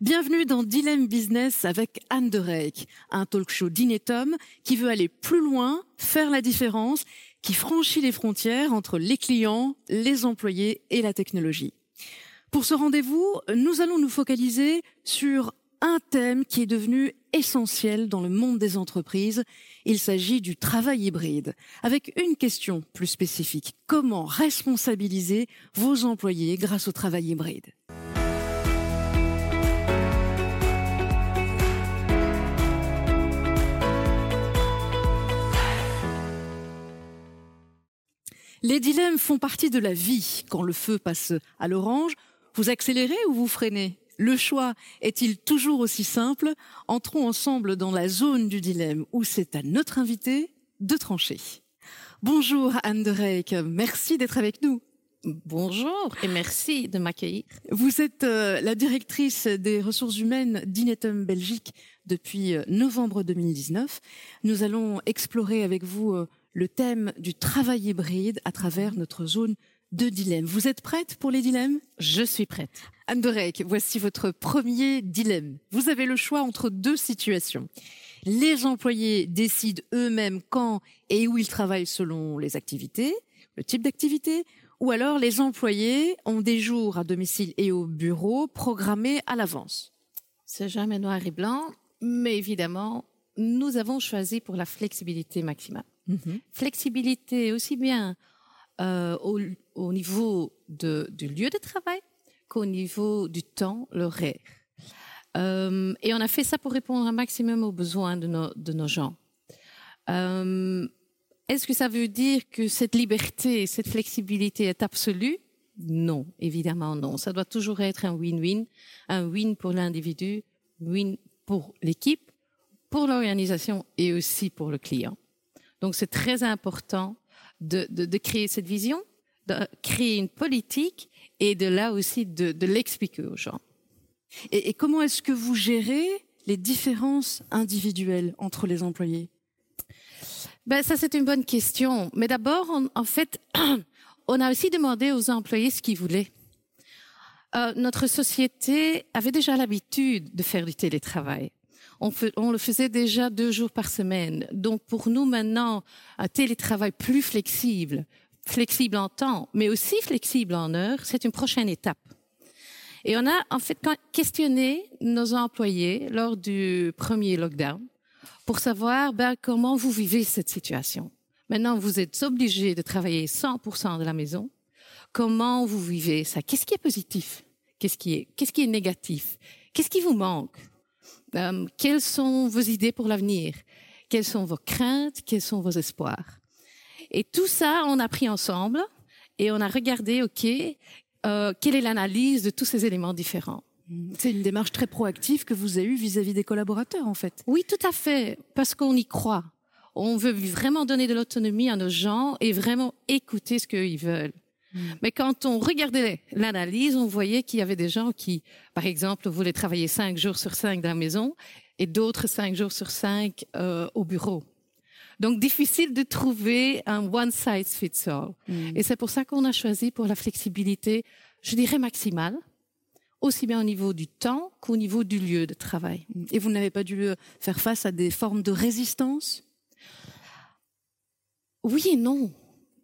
Bienvenue dans Dilemme Business avec Anne de Reyck, un talk show d'Inetom qui veut aller plus loin, faire la différence, qui franchit les frontières entre les clients, les employés et la technologie. Pour ce rendez-vous, nous allons nous focaliser sur un thème qui est devenu essentiel dans le monde des entreprises. Il s'agit du travail hybride, avec une question plus spécifique. Comment responsabiliser vos employés grâce au travail hybride? Les dilemmes font partie de la vie. Quand le feu passe à l'orange, vous accélérez ou vous freinez? Le choix est-il toujours aussi simple? Entrons ensemble dans la zone du dilemme où c'est à notre invité de trancher. Bonjour Anne de Reyck, merci d'être avec nous. Bonjour et merci de m'accueillir. Vous êtes euh, la directrice des ressources humaines d'Inetum Belgique depuis euh, novembre 2019. Nous allons explorer avec vous euh, le thème du travail hybride à travers notre zone de dilemme. Vous êtes prête pour les dilemmes? Je suis prête. Anne Dorek, voici votre premier dilemme. Vous avez le choix entre deux situations. Les employés décident eux-mêmes quand et où ils travaillent selon les activités, le type d'activité, ou alors les employés ont des jours à domicile et au bureau programmés à l'avance. C'est jamais noir et blanc, mais évidemment, nous avons choisi pour la flexibilité maximale. Mhm. Flexibilité aussi bien euh, au, niveau du lieu de travail qu'au niveau du temps, l'horaire. Euh, et on a fait ça pour répondre un maximum aux besoins de nos, de nos gens. Euh, est-ce que ça veut dire que cette liberté, cette flexibilité est absolue? Non, évidemment non. Ça doit toujours être un win-win, un win pour l'individu, win pour l'équipe, pour l'organisation et aussi pour le client. Donc c'est très important de, de, de, créer cette vision, de créer une politique et de là aussi de, de l'expliquer aux gens. Et, et comment est-ce que vous gérez les différences individuelles entre les employés? Ben ça c'est une bonne question. Mais d'abord, en fait, on a aussi demandé aux employés ce qu'ils voulaient. Euh, notre société avait déjà l'habitude de faire du télétravail on, le faisait déjà deux jours par semaine. Donc pour nous maintenant, un télétravail plus flexible, flexible en temps, mais aussi flexible en heure, c'est une prochaine étape. Et on a en fait questionné nos employés lors du premier lockdown pour savoir ben, comment vous vivez cette situation. Maintenant, vous êtes obligés de travailler 100% de la maison. Comment vous vivez ça? Qu'est-ce qui est positif? Qu'est-ce qui est négatif? Qu'est-ce qui vous manque? Euh, quelles sont vos idées pour l'avenir? Quelles sont vos craintes? Quels sont vos espoirs? Et tout ça, on a pris ensemble et on a regardé, OK, euh, quelle est l'analyse de tous ces éléments différents? C'est une démarche très proactive que vous avez eue vis-à-vis des collaborateurs, en fait. Oui, tout à fait, parce qu'on y croit. On veut vraiment donner de l'autonomie à nos gens et vraiment écouter ce qu'ils veulent. Mm. Mais quand on regardait l'analyse, on voyait qu'il y avait des gens qui, par exemple, voulaient travailler cinq jours sur cinq dans la maison et d'autres cinq jours sur cinq euh, au bureau. Donc difficile de trouver un one size fits all. Mm. Et c'est pour ça qu'on a choisi pour la flexibilité, je dirais maximale, aussi bien au niveau du temps qu'au niveau du lieu de travail. Mm. Et vous n'avez pas dû faire face à des formes de résistance? Oui et non.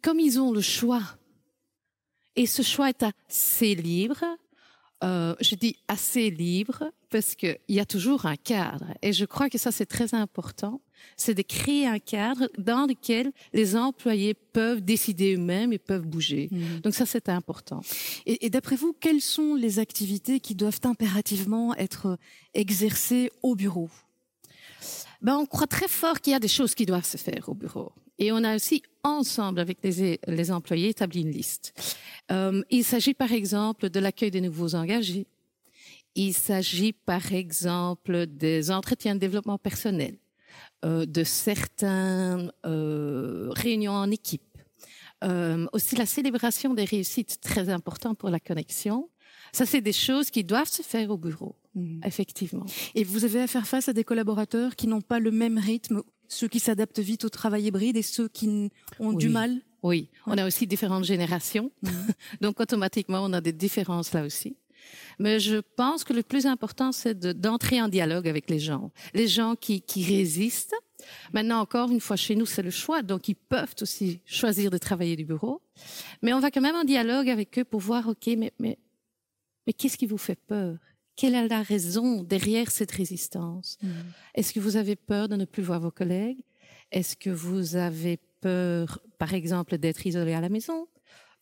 Comme ils ont le choix et ce choix est assez libre. Euh, je dis assez libre parce qu'il y a toujours un cadre. Et je crois que ça, c'est très important. C'est de créer un cadre dans lequel les employés peuvent décider eux-mêmes et peuvent bouger. Mmh. Donc ça, c'est important. Et, et d'après vous, quelles sont les activités qui doivent impérativement être exercées au bureau? Ben, On croit très fort qu'il y a des choses qui doivent se faire au bureau. Et on a aussi ensemble avec les, employés établi une liste. Euh, il s'agit par exemple de l'accueil des nouveaux engagés. Il s'agit par exemple des entretiens de développement personnel, euh, de certaines euh, réunions en équipe, aussi la célébration des réussites très important pour la connexion. Ça, c'est des choses qui doivent se faire au bureau, mmh. effectivement. Et vous avez à faire face à des collaborateurs qui n'ont pas le même rythme ceux qui s'adaptent vite au travail hybride et ceux qui ont du mal? Oui, on a aussi différentes générations, mhm. donc automatiquement on a des différences là aussi. Mais je pense que le plus important, c'est d'entrer en dialogue avec les gens. Les gens qui, qui résistent. Maintenant, encore une fois, chez nous, c'est le choix. Donc, ils peuvent aussi choisir de travailler du bureau. Mais on va quand même en dialogue avec eux pour voir, OK, mais, mais, mais qu'est-ce qui vous fait peur? Quelle est la raison derrière cette résistance? Mm. Est-ce que vous avez peur de ne plus voir vos collègues? Est-ce que vous avez peur, par exemple, d'être isolé à la maison?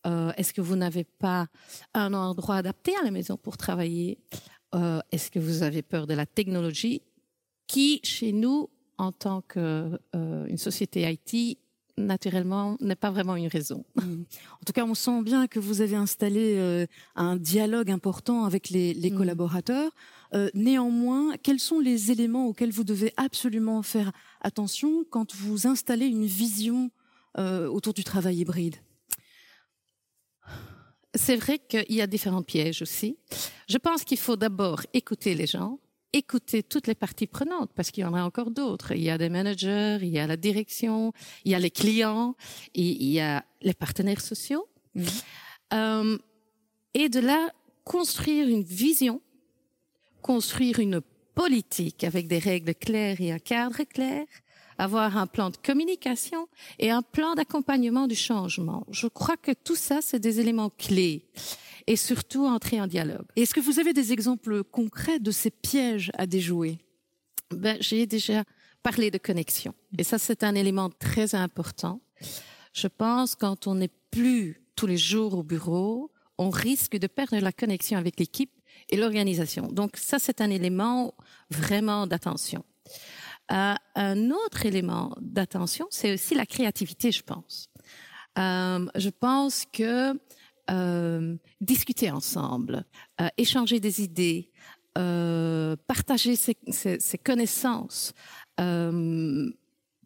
Euh, Est-ce que vous n'avez pas un endroit adapté à la maison pour travailler? Euh, Est-ce que vous avez peur de la technologie qui, chez nous, en tant qu'une euh, société IT, naturellement, n'est pas vraiment une raison. Mm. En tout cas, on sent bien que vous avez installé euh, un dialogue important avec les, les mm. collaborateurs. Euh, néanmoins, quels sont les éléments auxquels vous devez absolument faire attention quand vous installez une vision euh, autour du travail hybride? C'est vrai qu'il y a différents pièges aussi. Je pense qu'il faut d'abord écouter les gens, écouter toutes les parties prenantes, parce qu'il y en a encore d'autres. Il y a des managers, il y a la direction, il y a les clients, il y a les partenaires sociaux. Mhm. Euh, et de là, construire une vision, construire une politique avec des règles claires et un cadre clair, avoir un plan de communication et un plan d'accompagnement du changement. Je crois que tout ça, c'est des éléments clés et surtout entrer en dialogue. Est-ce que vous avez des exemples concrets de ces pièges à déjouer? Ben, J'ai déjà parlé de connexion et ça, c'est un élément très important. Je pense quand on n'est plus tous les jours au bureau, on risque de perdre la connexion avec l'équipe et l'organisation. Donc ça, c'est un élément vraiment d'attention. Euh, un autre élément d'attention, c'est aussi la créativité, je pense. Euh, je pense que euh, discuter ensemble, euh, échanger des idées, euh, partager ses, ses, ses connaissances, euh,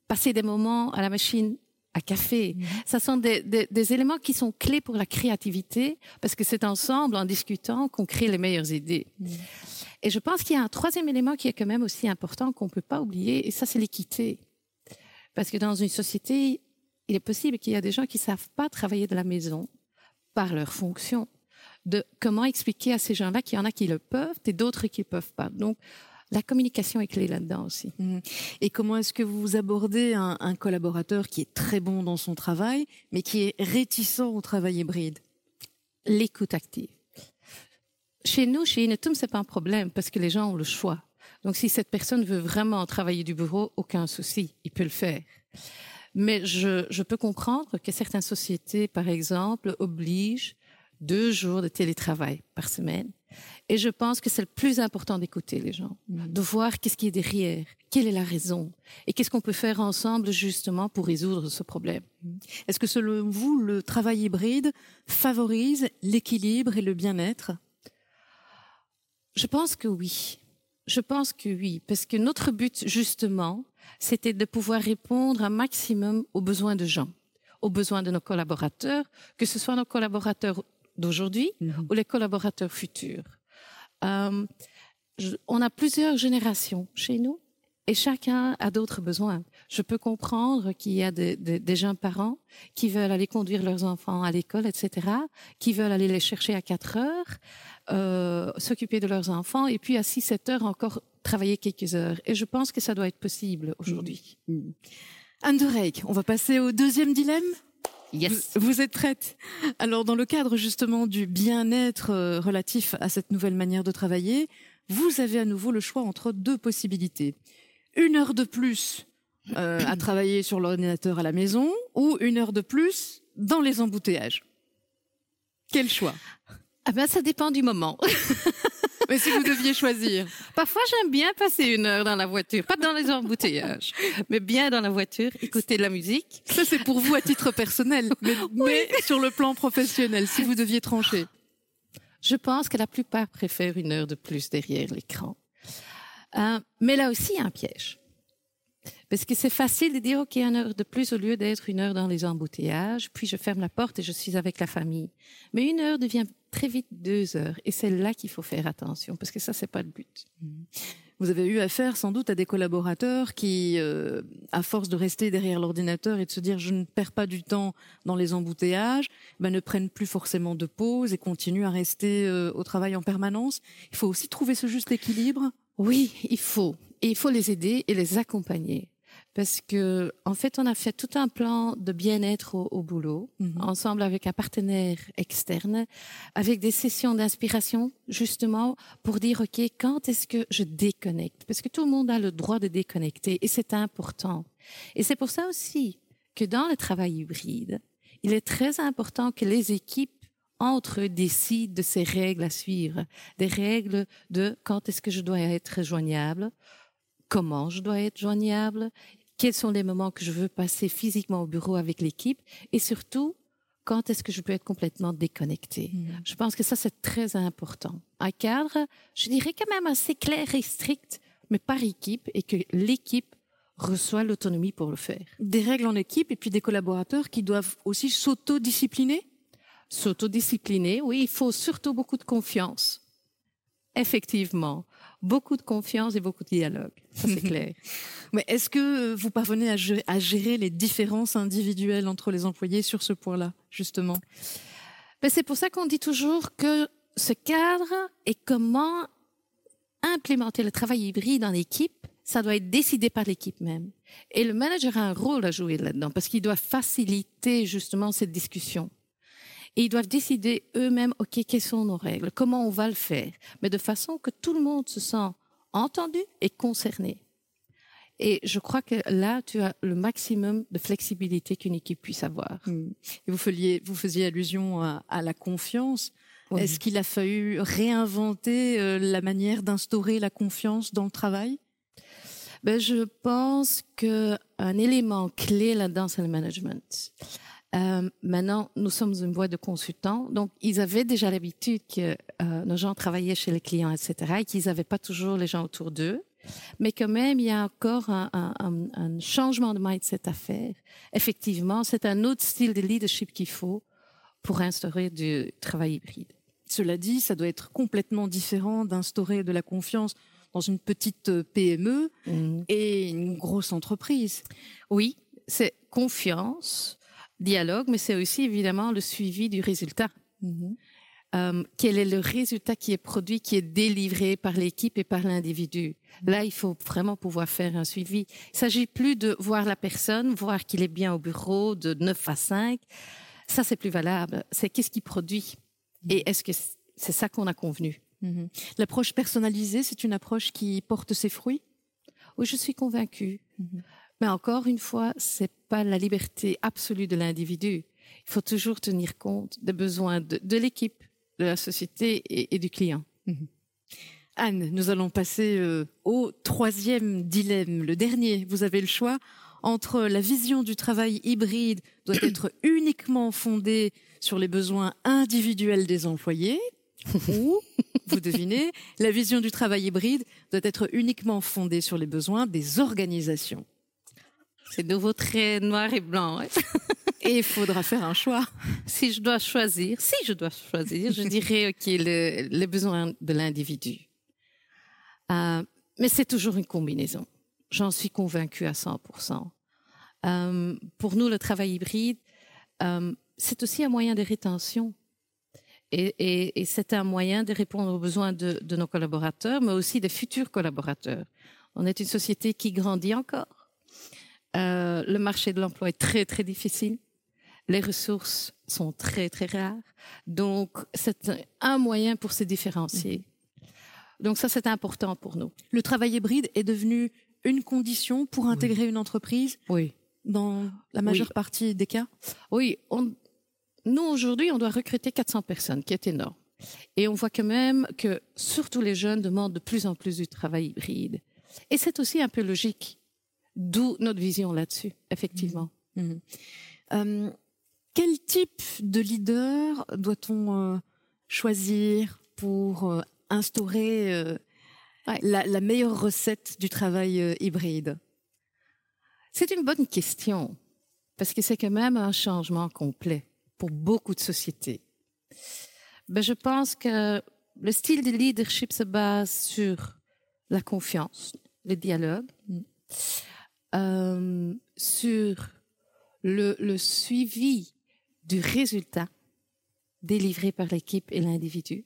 passer des moments à la machine à café. Mmh. Ça sont des, des, des, éléments qui sont clés pour la créativité parce que c'est ensemble, en discutant, qu'on crée les meilleures idées. Mmh. Et je pense qu'il y a un troisième élément qui est quand même aussi important qu'on peut pas oublier, et ça c'est l'équité. Parce que dans une société, il est possible qu'il y a des gens qui savent pas travailler de la maison par leur fonction, de comment expliquer à ces gens-là qu'il y en a qui le peuvent et d'autres qui ne peuvent pas. Donc, la communication est clé là-dedans aussi. Mmh. Et comment est-ce que vous abordez un, un, collaborateur qui est très bon dans son travail, mais qui est réticent au travail hybride? L'écoute active. Chez nous, chez Inetum, c'est pas un problème parce que les gens ont le choix. Donc, si cette personne veut vraiment travailler du bureau, aucun souci, il peut le faire. Mais je, peux comprendre que certaines sociétés, par exemple, obligent deux jours de télétravail par semaine. Et je pense que c'est le plus important d'écouter les gens, de voir qu'est-ce qui est derrière, quelle est la raison, et qu'est-ce qu'on peut faire ensemble justement pour résoudre ce problème. Est-ce que selon vous, le travail hybride favorise l'équilibre et le bien-être? Je pense que oui. Je pense que oui, parce que notre but justement, c'était de pouvoir répondre un maximum aux besoins de gens, aux besoins de nos collaborateurs, que ce soit nos collaborateurs d'aujourd'hui -hmm. ou les collaborateurs futurs. Euh, je, on a plusieurs générations chez nous et chacun a d'autres besoins. Je peux comprendre qu'il y a des, des, des, jeunes parents qui veulent aller conduire leurs enfants à l'école, etc., qui veulent aller les chercher à 4 heures, euh, s'occuper de leurs enfants, et puis à 6-7 heures encore travailler quelques heures. Et je pense que ça doit être possible aujourd'hui. Mmh. Mmh. Anne de Reyck, on va passer au deuxième dilemme. Yes. Vous, vous, êtes prête? Alors, dans le cadre justement du bien-être euh, relatif à cette nouvelle manière de travailler, vous avez à nouveau le choix entre deux possibilités. Une heure de plus euh, à travailler sur l'ordinateur à la maison ou une heure de plus dans les embouteillages. Quel choix? Ah ben, ça dépend du moment. Mais si vous deviez choisir. Parfois, j'aime bien passer une heure dans la voiture, pas dans les embouteillages, mais bien dans la voiture, écouter de la musique. Ça, c'est pour vous à titre personnel, mais, oui. mais sur le plan professionnel, si vous deviez trancher. Je pense que la plupart préfèrent une heure de plus derrière l'écran. Euh, mais là aussi, il y a un piège. Parce que c'est facile de dire, OK, une heure de plus au lieu d'être une heure dans les embouteillages, puis je ferme la porte et je suis avec la famille. Mais une heure devient très vite deux heures. Et c'est là qu'il faut faire attention, parce que ça, c'est pas le but. Mmh. Vous avez eu affaire sans doute à des collaborateurs qui, euh, à force de rester derrière l'ordinateur et de se dire je ne perds pas du temps dans les embouteillages, ben, ne prennent plus forcément de pause et continuent à rester euh, au travail en permanence. Il faut aussi trouver ce juste équilibre. Oui, il faut. Et il faut les aider et les accompagner parce que en fait, on a fait tout un plan de bien-être au, boulot, mhm. ensemble avec un partenaire externe, avec des sessions d'inspiration, justement, pour dire, OK, quand est-ce que je déconnecte? Parce que tout le monde a le droit de déconnecter et c'est important. Et c'est pour ça aussi que dans le travail hybride, il est très important que les équipes entre eux décident de ces règles à suivre, des règles de quand est-ce que je dois être joignable, comment je dois être joignable quels sont les moments que je veux passer physiquement au bureau avec l'équipe? Et surtout quand est-ce que je peux être complètement déconnecté. Hmm. Je pense que ça c'est très important. Un cadre, je dirais quand même assez clair et strict, mais par équipe et que l'équipe reçoit l'autonomie pour le faire. Des règles en équipe et puis des collaborateurs qui doivent aussi s'autodiscipliner? S'autodiscipliner, oui, il faut surtout beaucoup de confiance. Effectivement beaucoup de confiance et beaucoup de dialogue. Ça, c'est clair. Mais est-ce que vous parvenez à gérer, les différences individuelles entre les employés sur ce point-là, justement? Ben, C'est pour ça qu'on dit toujours que ce cadre et comment implémenter le travail hybride en équipe, ça doit être décidé par l'équipe même. Et le manager a un rôle à jouer là-dedans parce qu'il doit faciliter justement cette discussion. Et ils doivent décider eux-mêmes, OK, quelles sont nos règles, comment on va le faire, mais de façon que tout le monde se sent entendu et concerné. Et je crois que là, tu as le maximum de flexibilité qu'une équipe puisse avoir. Et vous faisiez, vous faisiez allusion à, la confiance. Est-ce qu'il a fallu réinventer euh, la manière d'instaurer la confiance dans le travail? Ben, Je pense qu'un élément clé là-dedans, c'est le management. Euh, maintenant, nous sommes une boîte de consultants, donc ils avaient déjà l'habitude que euh, nos gens travaillaient chez les clients, etc., et qu'ils n'avaient pas toujours les gens autour d'eux. Mais quand même, il y a encore un, un, un changement de mindset à faire. Effectivement, c'est un autre style de leadership qu'il faut pour instaurer du travail hybride. Cela dit, ça doit être complètement différent d'instaurer de la confiance dans une petite euh, PME mmh. et une grosse entreprise. Oui, c'est confiance, dialogue, mais c'est aussi évidemment le suivi du résultat. Mm-hmm. Euh, quel est le résultat qui est produit, qui est délivré par l'équipe et par l'individu? Mm-hmm. Là, il faut vraiment pouvoir faire un suivi. Il s'agit plus de voir la personne, voir qu'il est bien au bureau de 9 à 5. Ça, c'est plus valable. C'est qu'est-ce qu'il produit. Mm-hmm. Et est-ce que c'est ça qu'on a convenu? L'approche personnalisée, c'est une approche qui porte ses fruits? Oui, je suis convaincue. Mais encore une fois, c'est pas la liberté absolue de l'individu. Il faut toujours tenir compte des besoins de, l'équipe, de la société et, du client. Mhm. Anne, nous allons passer euh, au troisième dilemme, le dernier. Vous avez le choix entre la vision du travail hybride doit être uniquement fondée sur les besoins individuels des employés ou, vous devinez, la vision du travail hybride doit être uniquement fondée sur les besoins des organisations. C'est nouveau très noir et blanc. et il faudra faire un choix. Si je dois choisir, si je dois choisir, je dirais ok le, les besoins de l'individu. Euh, mais c'est toujours une combinaison. J'en suis convaincue à 100%. Euh, pour nous, le travail hybride, euh, c'est aussi un moyen de rétention. Et, et, et c'est un moyen de répondre aux besoins de, de nos collaborateurs, mais aussi des futurs collaborateurs. On est une société qui grandit encore euh, le marché de l'emploi est très, très difficile. Les ressources sont très, très rares. Donc, c'est un moyen pour se différencier. Donc, ça, c'est important pour nous. Le travail hybride est devenu une condition pour intégrer une entreprise Oui. Dans la majeure partie des cas? Oui. nous, aujourd'hui, on doit recruter 400 personnes, qui est énorme. Et on voit quand même que surtout les jeunes demandent de plus en plus du travail hybride. Et c'est aussi un peu logique. D'où notre vision là-dessus, effectivement. Mmh. Mmh. Euh, quel type de leader doit-on euh, choisir pour euh, instaurer la, la, meilleure recette du travail hybride? C'est une bonne question, parce que c'est quand même un changement complet pour beaucoup de sociétés. Ben, je pense que le style de leadership se base sur la confiance, le dialogue, mm. Euh, sur le, le suivi du résultat délivré par l'équipe et l'individu,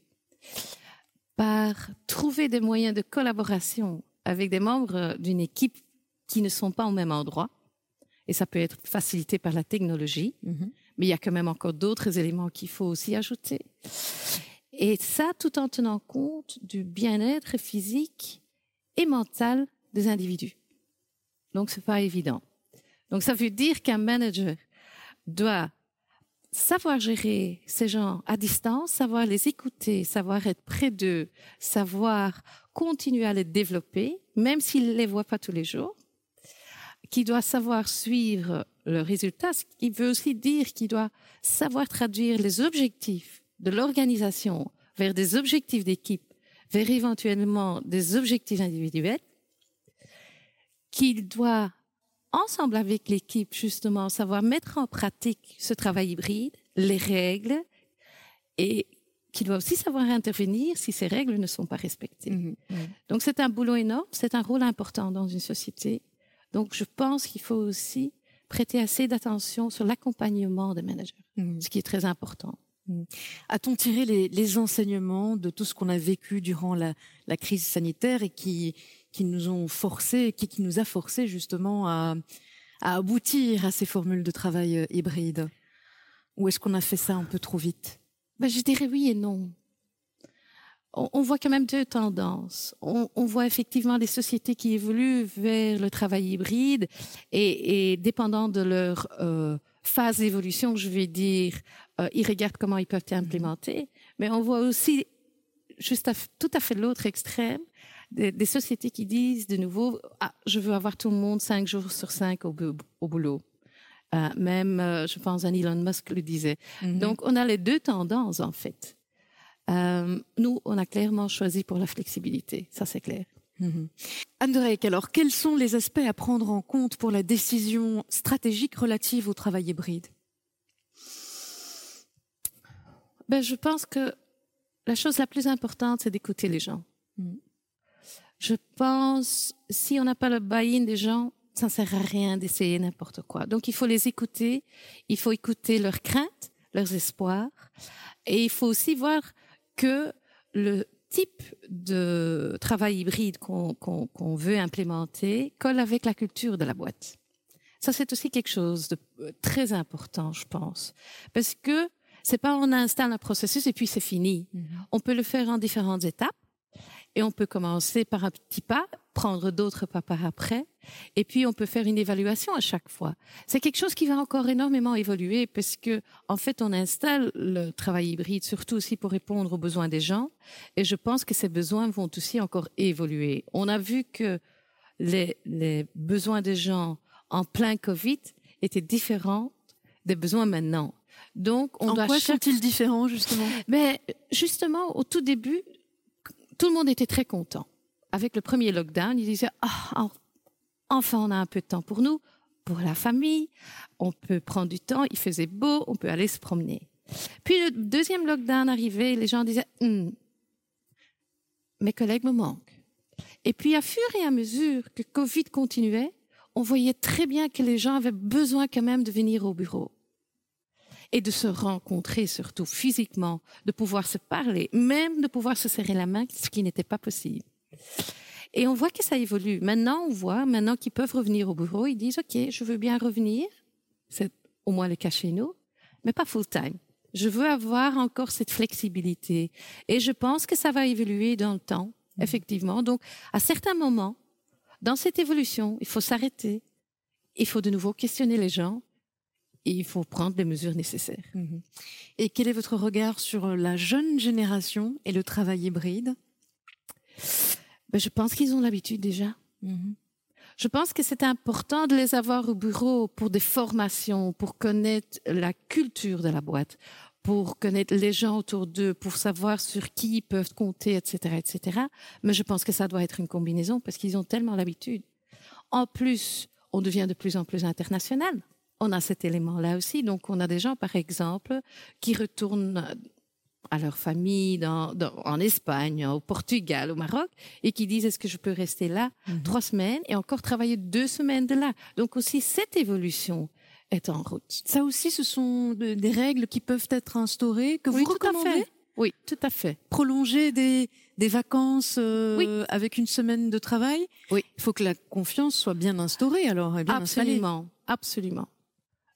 par trouver des moyens de collaboration avec des membres d'une équipe qui ne sont pas au même endroit. Et ça peut être facilité par la technologie, mm-hmm. mais il y a quand même encore d'autres éléments qu'il faut aussi ajouter. Et ça, tout en tenant compte du bien-être physique et mental des individus. Donc, c'est pas évident. Donc, ça veut dire qu'un manager doit savoir gérer ces gens à distance, savoir les écouter, savoir être près d'eux, savoir continuer à les développer, même s'il ne les voit pas tous les jours, qui doit savoir suivre le résultat, ce qui veut aussi dire qu'il doit savoir traduire les objectifs de l'organisation vers des objectifs d'équipe, vers éventuellement des objectifs individuels, qu'il doit, ensemble avec l'équipe, justement, savoir mettre en pratique ce travail hybride, les règles, et qu'il doit aussi savoir intervenir si ces règles ne sont pas respectées. Mmh, mmh. Donc c'est un boulot énorme, c'est un rôle important dans une société. Donc je pense qu'il faut aussi prêter assez d'attention sur l'accompagnement des managers, mmh. ce qui est très important. A-t-on tiré les, enseignements de tout ce qu'on a vécu durant la, crise sanitaire et qui, qui nous ont forcé, qui, qui nous a forcé justement à, aboutir à ces formules de travail euh, hybrides Ou est-ce qu'on a fait ça un peu trop vite? Ben, Je dirais oui et non. On, voit quand même deux tendances. On, voit effectivement des sociétés qui évoluent vers le travail hybride et, dépendant de leur euh, phase d'évolution, je vais dire, euh, ils regardent comment ils peuvent implémenter. Mais on voit aussi, juste tout à fait l'autre extrême, des, sociétés qui disent de nouveau, ah, je veux avoir tout le monde cinq jours sur cinq au, boulot. Euh, même, euh, je pense, Elon Musk le disait. Mhm. Donc, on a les deux tendances, en fait. nous, on a clairement choisi pour la flexibilité, ça c'est clair. Mmh. Anne alors, quels sont les aspects à prendre en compte pour la décision stratégique relative au travail hybride? Ben, Je pense que la chose la plus importante, c'est d'écouter les gens. Mhm. Je pense, si on n'a pas le buy-in des gens, ça ne sert à rien d'essayer n'importe quoi. Donc, il faut les écouter, il faut écouter leurs craintes, leurs espoirs, et il faut aussi voir que le type de travail hybride qu'on veut implémenter colle avec la culture de la boîte. Ça, c'est aussi quelque chose de euh, très important, je pense, parce que c'est pas on installe un processus et puis c'est fini. Mm-hmm. On peut le faire en différentes étapes. Et on peut commencer par un petit pas, prendre d'autres pas par après, et puis on peut faire une évaluation à chaque fois. C'est quelque chose qui va encore énormément évoluer parce que, en fait, on installe le travail hybride surtout aussi pour répondre aux besoins des gens, et je pense que ces besoins vont aussi encore évoluer. On a vu que les, les besoins des gens en plein Covid étaient différents des besoins maintenant. Donc, on en doit quoi sont-ils différents justement? Mais justement, au tout début, tout le monde était très content. Avec le premier lockdown, ils disaient ah, enfin on a un peu de temps pour nous, pour la famille, on peut prendre du temps, il faisait beau, on peut aller se promener. Puis le deuxième lockdown arrivait, les gens disaient hum, mes collègues me manquent. Et puis à fur et à mesure que Covid continuait, on voyait très bien que les gens avaient besoin quand même de venir au bureau et de se rencontrer surtout physiquement, de pouvoir se parler, même de pouvoir se serrer la main, ce qui n'était pas possible. Et on voit que ça évolue. Maintenant, on voit, maintenant qu'ils peuvent revenir au bureau, ils disent, OK, je veux bien revenir. C'est au moins le cas chez nous, mais pas full time. Je veux avoir encore cette flexibilité. Et je pense que ça va évoluer dans le temps, mmh. effectivement. Donc, à certains moments, dans cette évolution, il faut s'arrêter. Il faut de nouveau questionner les gens et il faut prendre les mesures nécessaires. Mhm. Et quel est votre regard sur la jeune génération et le travail hybride? Ben, Je pense qu'ils ont l'habitude déjà. Mhm. Je pense que c'est important de les avoir au bureau pour des formations, pour connaître la culture de la boîte, pour connaître les gens autour d'eux, pour savoir sur qui ils peuvent compter, etc., etc. Mais je pense que ça doit être une combinaison parce qu'ils ont tellement l'habitude. En plus, on devient de plus en plus international on a cet élément-là aussi. Donc, on a des gens, par exemple, qui retournent à leur famille dans, en Espagne, au Portugal, au Maroc, et qui disent est-ce que je peux rester là mhm. trois semaines et encore travailler deux semaines de là? Donc aussi cette évolution est en route. Ça aussi, ce sont des règles qui peuvent être instaurées que vous recommandez? Oui, tout à fait. Prolonger des, des vacances euh, avec une semaine de travail? Oui. Il faut que la confiance soit bien instaurée alors et bien absolument, absolument.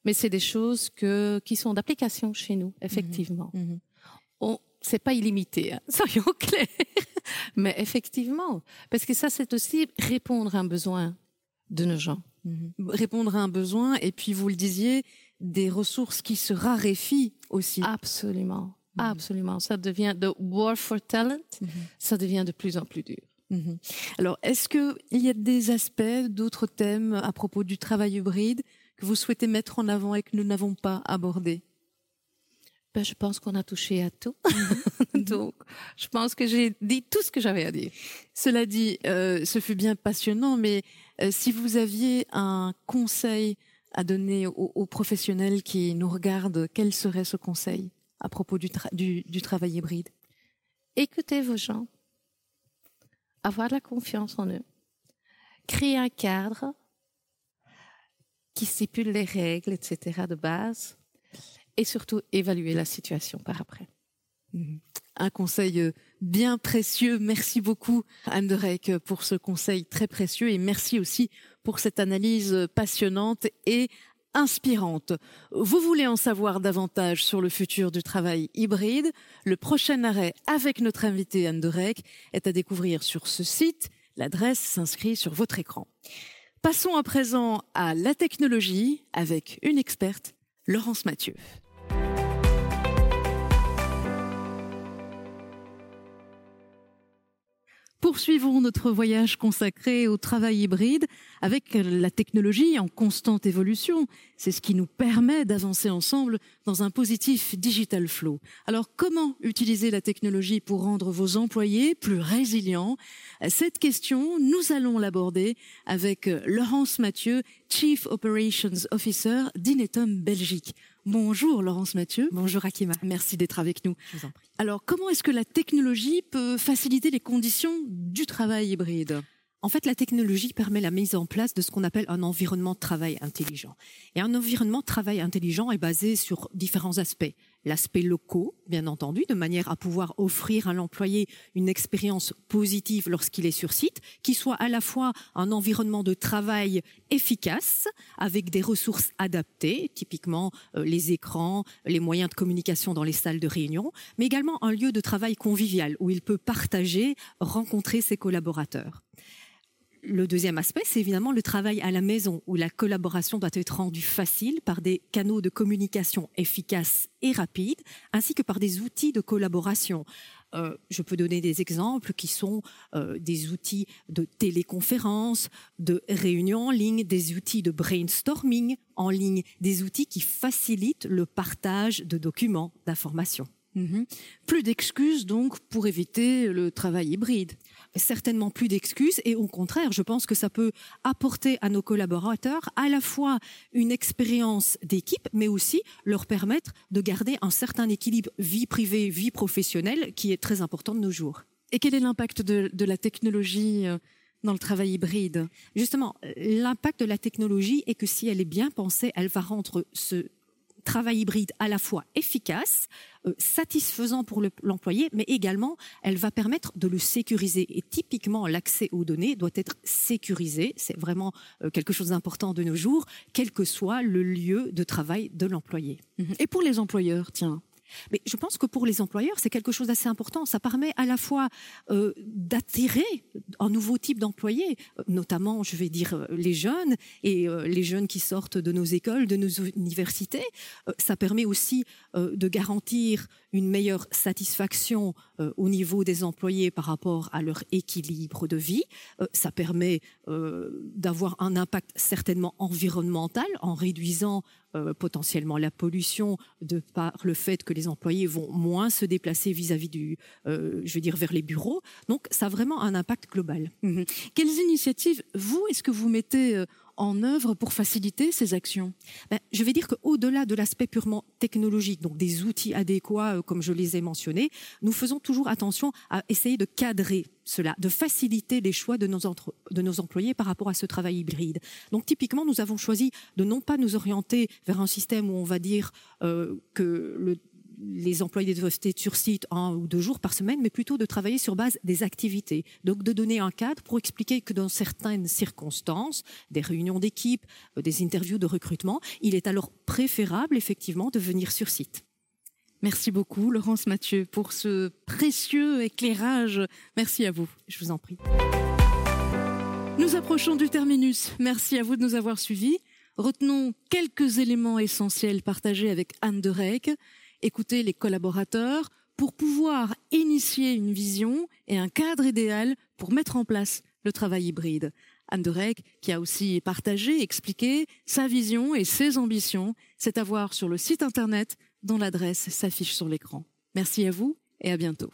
Mais c'est des choses que qui sont d'application chez nous, effectivement. Mhm. Mhm c'est pas illimité, hein, soyons clairs. Mais effectivement, parce que ça, c'est aussi répondre à un besoin de nos gens. Mhm. Répondre à un besoin, et puis vous le disiez, des ressources qui se raréfient aussi. Absolument, mhm. absolument. Ça devient de war for talent, mhm. ça devient de plus en plus dur. Alors, est-ce qu'il y a des aspects, d'autres thèmes à propos du travail hybride que vous souhaitez mettre en avant et que nous n'avons pas abordés ben, je pense qu'on a touché à tout. Mhm. Donc, je pense que j'ai dit tout ce que j'avais à dire. Cela dit, euh, ce fut bien passionnant, mais euh, si vous aviez un conseil à donner aux, professionnels qui nous regardent, quel serait ce conseil à propos du, du travail hybride? Écoutez vos gens, avoir de la confiance en eux, créer un cadre qui stipule les règles, etc. de base et surtout évaluer la situation par après. Mhm. Un conseil euh, bien précieux. Merci beaucoup, Anne de Reyck, pour ce conseil très précieux et merci aussi pour cette analyse passionnante et inspirante. Vous voulez en savoir davantage sur le futur du travail hybride? Le prochain arrêt avec notre invité Anne de est à découvrir sur ce site. L'adresse s'inscrit sur votre écran. Passons à présent à la technologie avec une experte, Laurence Mathieu. Poursuivons notre voyage consacré au travail hybride avec la technologie en constante évolution. C'est ce qui nous permet d'avancer ensemble dans un positif digital flow. Alors comment utiliser la technologie pour rendre vos employés plus résilients? Cette question, nous allons l'aborder avec Laurence Mathieu, Chief Operations Officer d'Inetum Belgique. Bonjour Laurence Mathieu. Bonjour Akima. Merci d'être avec nous. Je vous en prie. Alors, comment est-ce que la technologie peut faciliter les conditions du travail hybride? En fait, la technologie permet la mise en place de ce qu'on appelle un environnement de travail intelligent. Et un environnement de travail intelligent est basé sur différents aspects. L'aspect locaux, bien entendu, de manière à pouvoir offrir à l'employé une expérience positive lorsqu'il est sur site, qui soit à la fois un environnement de travail efficace, avec des ressources adaptées, typiquement euh, les écrans, les moyens de communication dans les salles de réunion, mais également un lieu de travail convivial où il peut partager, rencontrer ses collaborateurs le deuxième aspect, c'est évidemment le travail à la maison, où la collaboration doit être rendue facile par des canaux de communication efficaces et rapides, ainsi que par des outils de collaboration. Euh, je peux donner des exemples qui sont euh, des outils de téléconférence, de réunion en ligne, des outils de brainstorming en ligne, des outils qui facilitent le partage de documents, d'informations. Mhm. Plus d'excuses donc pour éviter le travail hybride certainement plus d'excuses et au contraire, je pense que ça peut apporter à nos collaborateurs à la fois une expérience d'équipe, mais aussi leur permettre de garder un certain équilibre vie privée, vie professionnelle qui est très important de nos jours. Et quel est l'impact de, de la technologie euh, dans le travail hybride? Justement, l'impact de la technologie est que si elle est bien pensée, elle va rendre ce travail hybride à la fois efficace, satisfaisant pour l'employé, mais également elle va permettre de le sécuriser. Et typiquement, l'accès aux données doit être sécurisé. C'est vraiment euh, quelque chose d'important de nos jours, quel que soit le lieu de travail de l'employé. Et pour les employeurs, tiens, mais je pense que pour les employeurs, c'est quelque chose d'assez important. Ça permet à la fois euh, d'attirer un nouveau type d'employés, notamment, je vais dire, euh, les jeunes et euh, les jeunes qui sortent de nos écoles, de nos universités. ça permet aussi de garantir une meilleure satisfaction au niveau des employés par rapport à leur équilibre de vie. ça permet d'avoir un impact certainement environnemental en réduisant euh, potentiellement la pollution de par le fait que les employés vont moins se déplacer vis-à-vis du, euh, je veux dire, vers les bureaux. Donc, ça a vraiment un impact global. Mhm. Quelles initiatives, vous, est-ce que vous mettez euh, en œuvre pour faciliter ces actions ben, Je vais dire qu'au-delà de l'aspect purement technologique, donc des outils adéquats, euh, comme je les ai mentionnés, nous faisons toujours attention à essayer de cadrer cela, de faciliter les choix de nos, employés par rapport à ce travail hybride. Donc typiquement, nous avons choisi de non pas nous orienter vers un système où on va dire euh, que le les employés doivent être sur site un ou deux jours par semaine, mais plutôt de travailler sur base des activités. Donc de donner un cadre pour expliquer que dans certaines circonstances, des réunions d'équipe, euh, des interviews de recrutement, il est alors préférable effectivement de venir sur site. Merci beaucoup, Laurence Mathieu, pour ce précieux éclairage. Merci à vous. Je vous en prie. Nous approchons du terminus. Merci à vous de nous avoir suivis. Retenons quelques éléments essentiels partagés avec Anne de Reyck écouter les collaborateurs pour pouvoir initier une vision et un cadre idéal pour mettre en place le travail hybride. Anne de qui a aussi partagé, expliqué sa vision et ses ambitions, c'est à voir sur le site internet dont l'adresse s'affiche sur l'écran. Merci à vous et à bientôt.